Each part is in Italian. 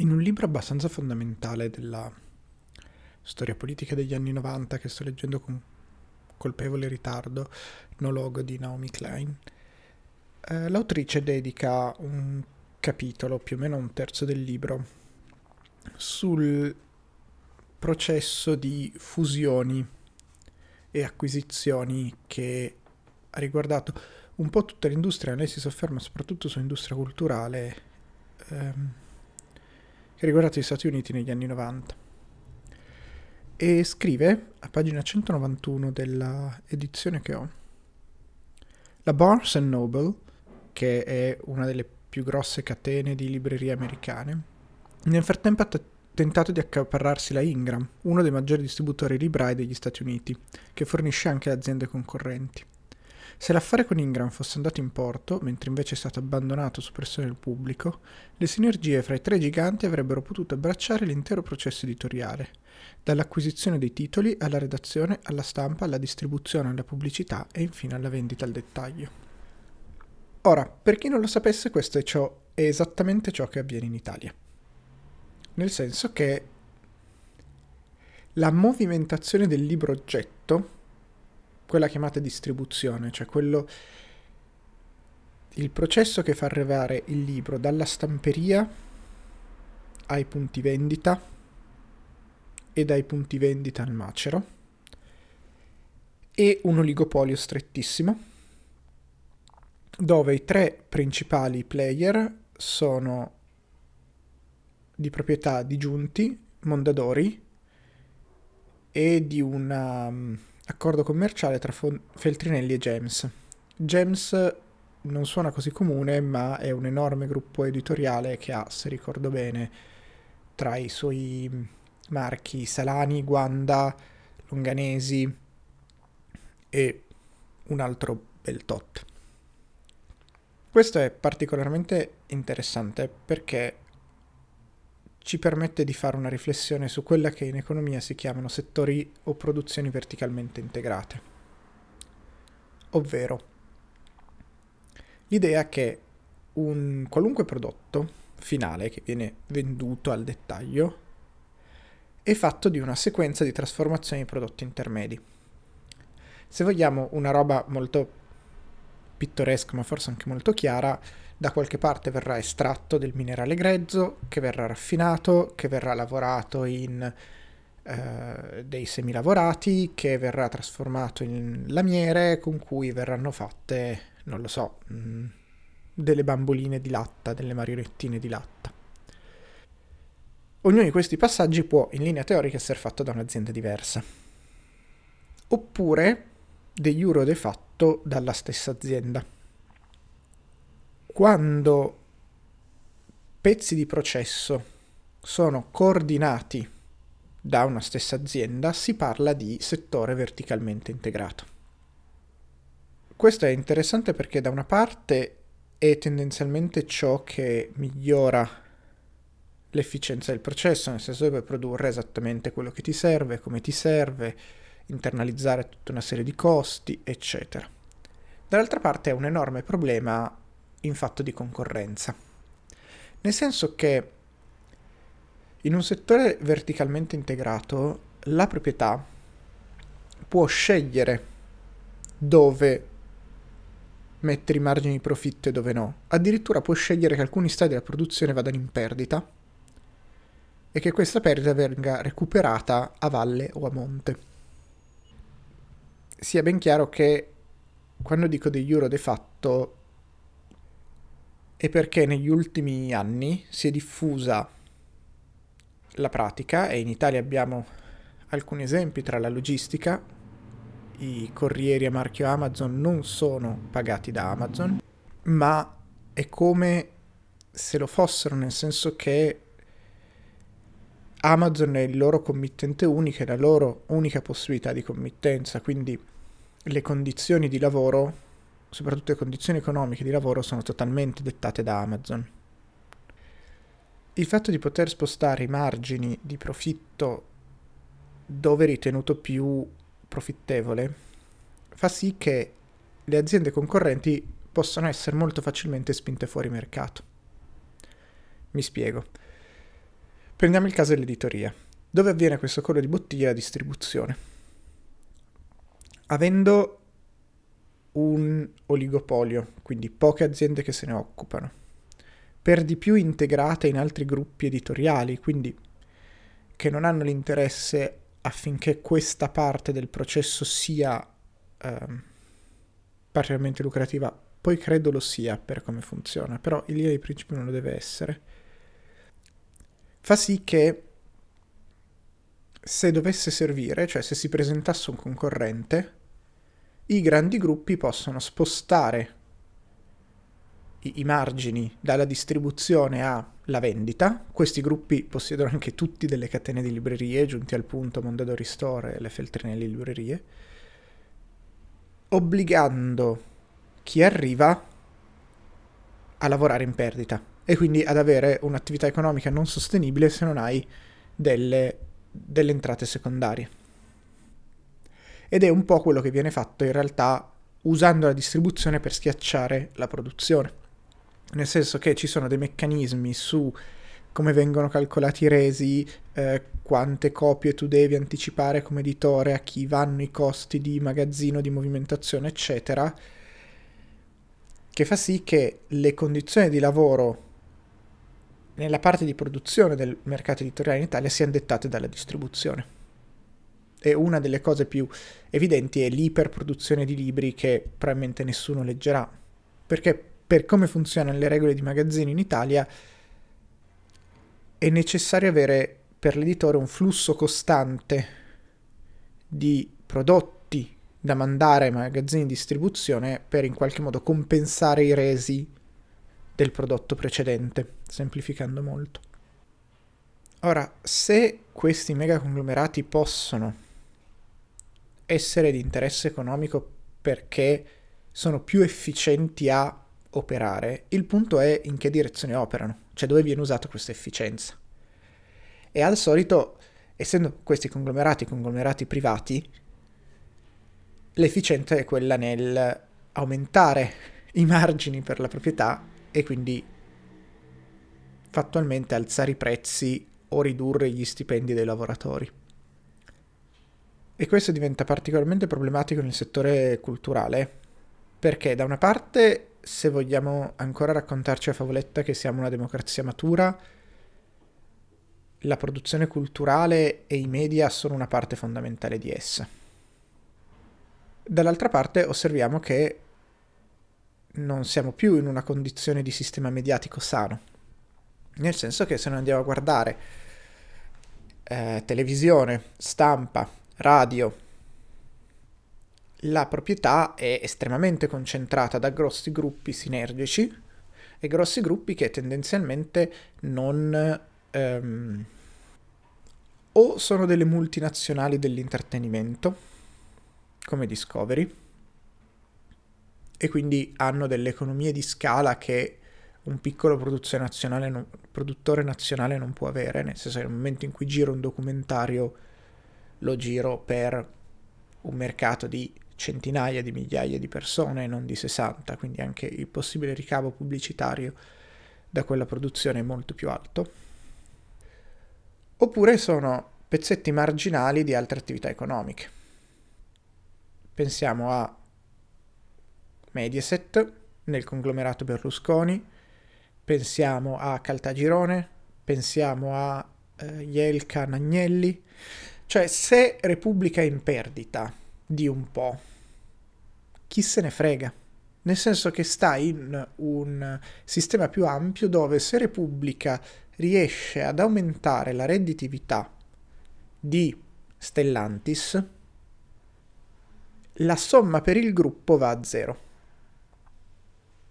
In un libro abbastanza fondamentale della storia politica degli anni 90 che sto leggendo con colpevole ritardo, No Logo di Naomi Klein, eh, l'autrice dedica un capitolo, più o meno un terzo del libro, sul processo di fusioni e acquisizioni che ha riguardato un po' tutta l'industria, lei si sofferma soprattutto sull'industria culturale. Ehm, che riguarda gli Stati Uniti negli anni 90. E scrive, a pagina 191 della edizione che ho, la Barnes Noble, che è una delle più grosse catene di librerie americane, nel frattempo ha t- tentato di accaparrarsi la Ingram, uno dei maggiori distributori librai degli Stati Uniti, che fornisce anche aziende concorrenti. Se l'affare con Ingram fosse andato in porto, mentre invece è stato abbandonato su pressione del pubblico, le sinergie fra i tre giganti avrebbero potuto abbracciare l'intero processo editoriale, dall'acquisizione dei titoli alla redazione, alla stampa, alla distribuzione, alla pubblicità e infine alla vendita al dettaglio. Ora, per chi non lo sapesse, questo è, ciò, è esattamente ciò che avviene in Italia. Nel senso che la movimentazione del libro oggetto quella chiamata distribuzione, cioè quello il processo che fa arrivare il libro dalla stamperia ai punti vendita e dai punti vendita al macero e un oligopolio strettissimo dove i tre principali player sono di proprietà di Giunti, Mondadori e di una accordo commerciale tra Feltrinelli e James. James non suona così comune, ma è un enorme gruppo editoriale che ha, se ricordo bene, tra i suoi marchi Salani, Guanda, Longanesi e un altro bel tot. Questo è particolarmente interessante perché ci permette di fare una riflessione su quella che in economia si chiamano settori o produzioni verticalmente integrate. Ovvero, l'idea che un qualunque prodotto finale che viene venduto al dettaglio è fatto di una sequenza di trasformazioni di prodotti intermedi. Se vogliamo una roba molto pittoresca ma forse anche molto chiara, da qualche parte verrà estratto del minerale grezzo, che verrà raffinato, che verrà lavorato in eh, dei semilavorati, che verrà trasformato in lamiere con cui verranno fatte, non lo so, mh, mm, delle bamboline di latta, delle marionettine di latta. Ognuno di questi passaggi può in linea teorica essere fatto da un'azienda diversa. Oppure de jure de fatto dalla stessa azienda quando pezzi di processo sono coordinati da una stessa azienda, si parla di settore verticalmente integrato. Questo è interessante perché da una parte è tendenzialmente ciò che migliora l'efficienza del processo, nel senso che puoi produrre esattamente quello che ti serve, come ti serve, internalizzare tutta una serie di costi, eccetera. Dall'altra parte è un enorme problema in fatto di concorrenza. Nel senso che in un settore verticalmente integrato la proprietà può scegliere dove mettere i margini di profitto e dove no. Addirittura può scegliere che alcuni stadi della produzione vadano in perdita e che questa perdita venga recuperata a valle o a monte. Sia ben chiaro che quando dico degli euro de fatto e perché negli ultimi anni si è diffusa la pratica e in Italia abbiamo alcuni esempi tra la logistica, i corrieri a marchio Amazon non sono pagati da Amazon, ma è come se lo fossero, nel senso che Amazon è il loro committente unico, è la loro unica possibilità di committenza, quindi le condizioni di lavoro soprattutto le condizioni economiche di lavoro, sono totalmente dettate da Amazon. Il fatto di poter spostare i margini di profitto dove ritenuto più profittevole fa sì che le aziende concorrenti possano essere molto facilmente spinte fuori mercato. Mi spiego. Prendiamo il caso dell'editoria. Dove avviene questo collo di bottiglia la distribuzione? Avendo un oligopolio, quindi poche aziende che se ne occupano, per di più integrate in altri gruppi editoriali, quindi che non hanno l'interesse affinché questa parte del processo sia eh, particolarmente lucrativa, poi credo lo sia per come funziona, però in linea di principio non lo deve essere, fa sì che se dovesse servire, cioè se si presentasse un concorrente, i grandi gruppi possono spostare i, i margini dalla distribuzione alla vendita. Questi gruppi possiedono anche tutti delle catene di librerie, giunti al punto Mondadori Store e le Feltrinelli Librerie, obbligando chi arriva a lavorare in perdita e quindi ad avere un'attività economica non sostenibile se non hai delle, delle entrate secondarie. Ed è un po' quello che viene fatto in realtà usando la distribuzione per schiacciare la produzione nel senso che ci sono dei meccanismi su come vengono calcolati i resi, eh, quante copie tu devi anticipare come editore, a chi vanno i costi di magazzino, di movimentazione, eccetera, che fa sì che le condizioni di lavoro nella parte di produzione del mercato editoriale in Italia siano dettate dalla distribuzione. E una delle cose più evidenti è l'iperproduzione di libri che probabilmente nessuno leggerà, perché per come funzionano le regole di magazzino in Italia, è necessario avere per l'editore un flusso costante di prodotti da mandare ai magazzini di distribuzione per in qualche modo compensare i resi del prodotto precedente, semplificando molto. Ora, se questi mega conglomerati possono essere di interesse economico perché sono più efficienti a operare, il punto è in che direzione operano, cioè dove viene usata questa efficienza. E al solito, essendo questi conglomerati conglomerati privati, l'efficienza è quella nel aumentare i margini per la proprietà e quindi fattualmente alzare i prezzi o ridurre gli stipendi dei lavoratori. E questo diventa particolarmente problematico nel settore culturale, perché da una parte se vogliamo ancora raccontarci a favoletta che siamo una democrazia matura, la produzione culturale e i media sono una parte fondamentale di essa. Dall'altra parte osserviamo che non siamo più in una condizione di sistema mediatico sano, nel senso che se noi andiamo a guardare eh, televisione, stampa, radio, la proprietà è estremamente concentrata da grossi gruppi sinergici e grossi gruppi che tendenzialmente non... Um, o sono delle multinazionali dell'intrattenimento, come Discovery, e quindi hanno delle economie di scala che un piccolo produttore nazionale non può avere, nel senso che nel momento in cui giro un documentario lo giro per un mercato di centinaia di migliaia di persone, non di 60, quindi anche il possibile ricavo pubblicitario da quella produzione è molto più alto. Oppure sono pezzetti marginali di altre attività economiche. Pensiamo a Mediaset nel conglomerato Berlusconi, pensiamo a Caltagirone, pensiamo a eh, Jelka Nagnelli, cioè se Repubblica è in perdita di un po', chi se ne frega. Nel senso che sta in un sistema più ampio dove se Repubblica riesce ad aumentare la redditività di Stellantis, la somma per il gruppo va a zero.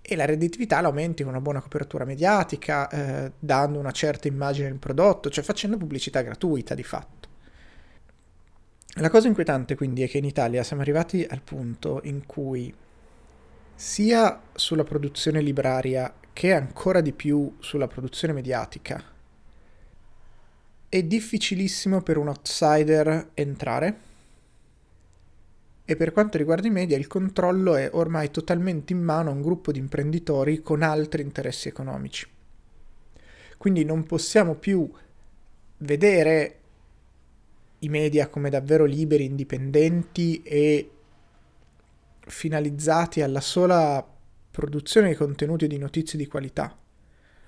E la redditività la aumenti con una buona copertura mediatica, eh, dando una certa immagine del prodotto, cioè facendo pubblicità gratuita di fatto. La cosa inquietante quindi è che in Italia siamo arrivati al punto in cui sia sulla produzione libraria che ancora di più sulla produzione mediatica è difficilissimo per un outsider entrare e per quanto riguarda i media il controllo è ormai totalmente in mano a un gruppo di imprenditori con altri interessi economici. Quindi non possiamo più vedere i media come davvero liberi, indipendenti e finalizzati alla sola produzione di contenuti e di notizie di qualità.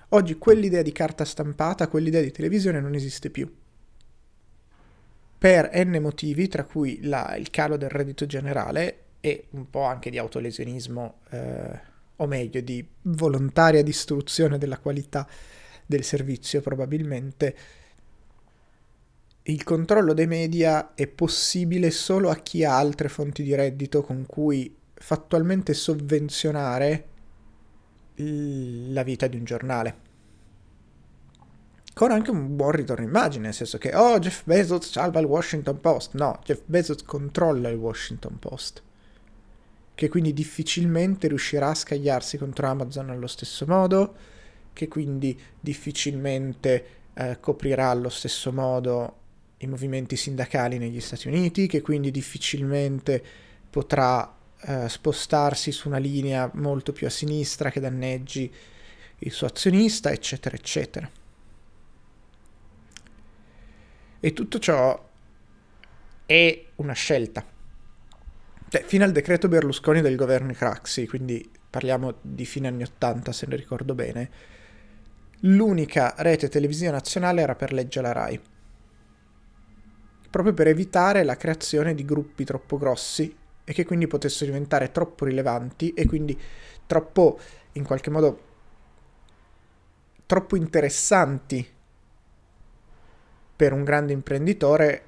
Oggi quell'idea di carta stampata, quell'idea di televisione non esiste più. Per n motivi, tra cui la, il calo del reddito generale e un po' anche di autolesionismo, eh, o meglio di volontaria distruzione della qualità del servizio probabilmente, il controllo dei media è possibile solo a chi ha altre fonti di reddito con cui fattualmente sovvenzionare la vita di un giornale. Con anche un buon ritorno immagine, nel senso che, oh, Jeff Bezos salva il Washington Post. No, Jeff Bezos controlla il Washington Post. Che quindi difficilmente riuscirà a scagliarsi contro Amazon allo stesso modo, che quindi difficilmente eh, coprirà allo stesso modo i movimenti sindacali negli Stati Uniti, che quindi difficilmente potrà eh, spostarsi su una linea molto più a sinistra che danneggi il suo azionista, eccetera, eccetera. E tutto ciò è una scelta. Cioè, fino al decreto Berlusconi del governo Craxi, quindi parliamo di fine anni 80 se ne ricordo bene, l'unica rete televisiva nazionale era per legge la RAI proprio per evitare la creazione di gruppi troppo grossi e che quindi potessero diventare troppo rilevanti e quindi troppo, in qualche modo, troppo interessanti per un grande imprenditore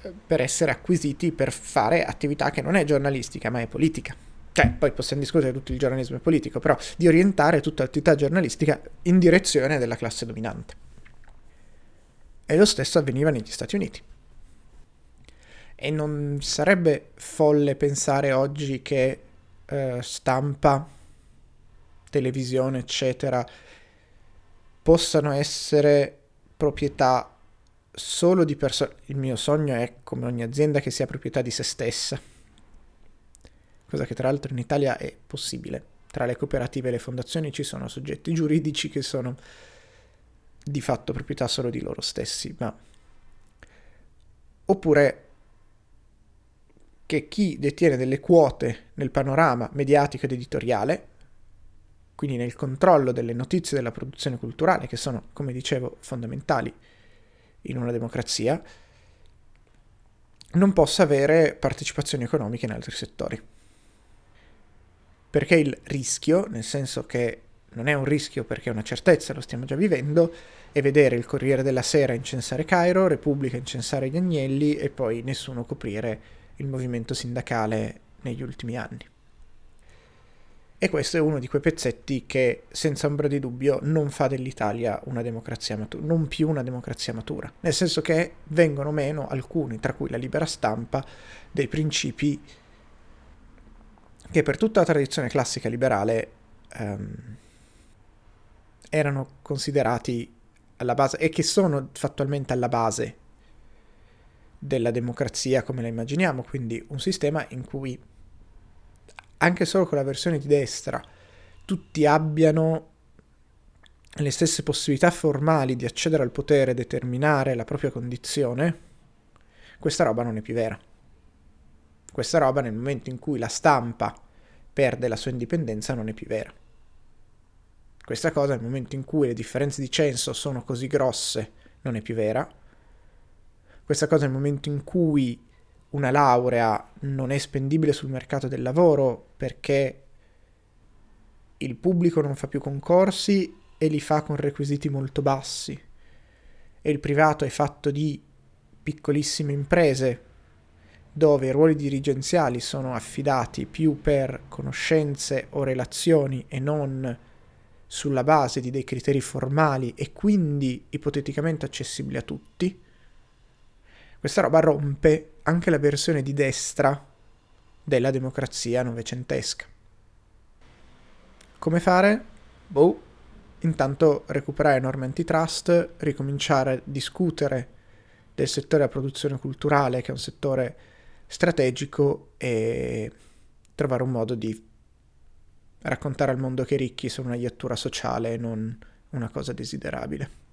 eh, per essere acquisiti per fare attività che non è giornalistica ma è politica. Cioè, poi possiamo discutere tutto il giornalismo è politico, però di orientare tutta l'attività giornalistica in direzione della classe dominante. E lo stesso avveniva negli Stati Uniti. E non sarebbe folle pensare oggi che eh, stampa, televisione, eccetera, possano essere proprietà solo di persone. Il mio sogno è, come ogni azienda, che sia proprietà di se stessa. Cosa che tra l'altro in Italia è possibile. Tra le cooperative e le fondazioni ci sono soggetti giuridici che sono di fatto proprietà solo di loro stessi, ma... oppure che chi detiene delle quote nel panorama mediatico ed editoriale, quindi nel controllo delle notizie della produzione culturale, che sono, come dicevo, fondamentali in una democrazia, non possa avere partecipazioni economiche in altri settori. Perché il rischio, nel senso che non è un rischio perché è una certezza, lo stiamo già vivendo, è vedere il Corriere della Sera incensare Cairo, Repubblica incensare gli Agnelli e poi nessuno coprire il movimento sindacale negli ultimi anni. E questo è uno di quei pezzetti che, senza ombra di dubbio, non fa dell'Italia una democrazia matura, non più una democrazia matura, nel senso che vengono meno alcuni, tra cui la libera stampa, dei principi che per tutta la tradizione classica liberale um, erano considerati alla base e che sono fattualmente alla base della democrazia come la immaginiamo, quindi un sistema in cui anche solo con la versione di destra tutti abbiano le stesse possibilità formali di accedere al potere e determinare la propria condizione, questa roba non è più vera. Questa roba nel momento in cui la stampa perde la sua indipendenza non è più vera. Questa cosa nel momento in cui le differenze di censo sono così grosse non è più vera. Questa cosa nel momento in cui una laurea non è spendibile sul mercato del lavoro perché il pubblico non fa più concorsi e li fa con requisiti molto bassi e il privato è fatto di piccolissime imprese dove i ruoli dirigenziali sono affidati più per conoscenze o relazioni e non sulla base di dei criteri formali e quindi ipoteticamente accessibili a tutti, questa roba rompe anche la versione di destra della democrazia novecentesca. Come fare? Boh, intanto recuperare norme antitrust, ricominciare a discutere del settore della produzione culturale, che è un settore strategico, e trovare un modo di raccontare al mondo che i ricchi sono una iattura sociale e non una cosa desiderabile.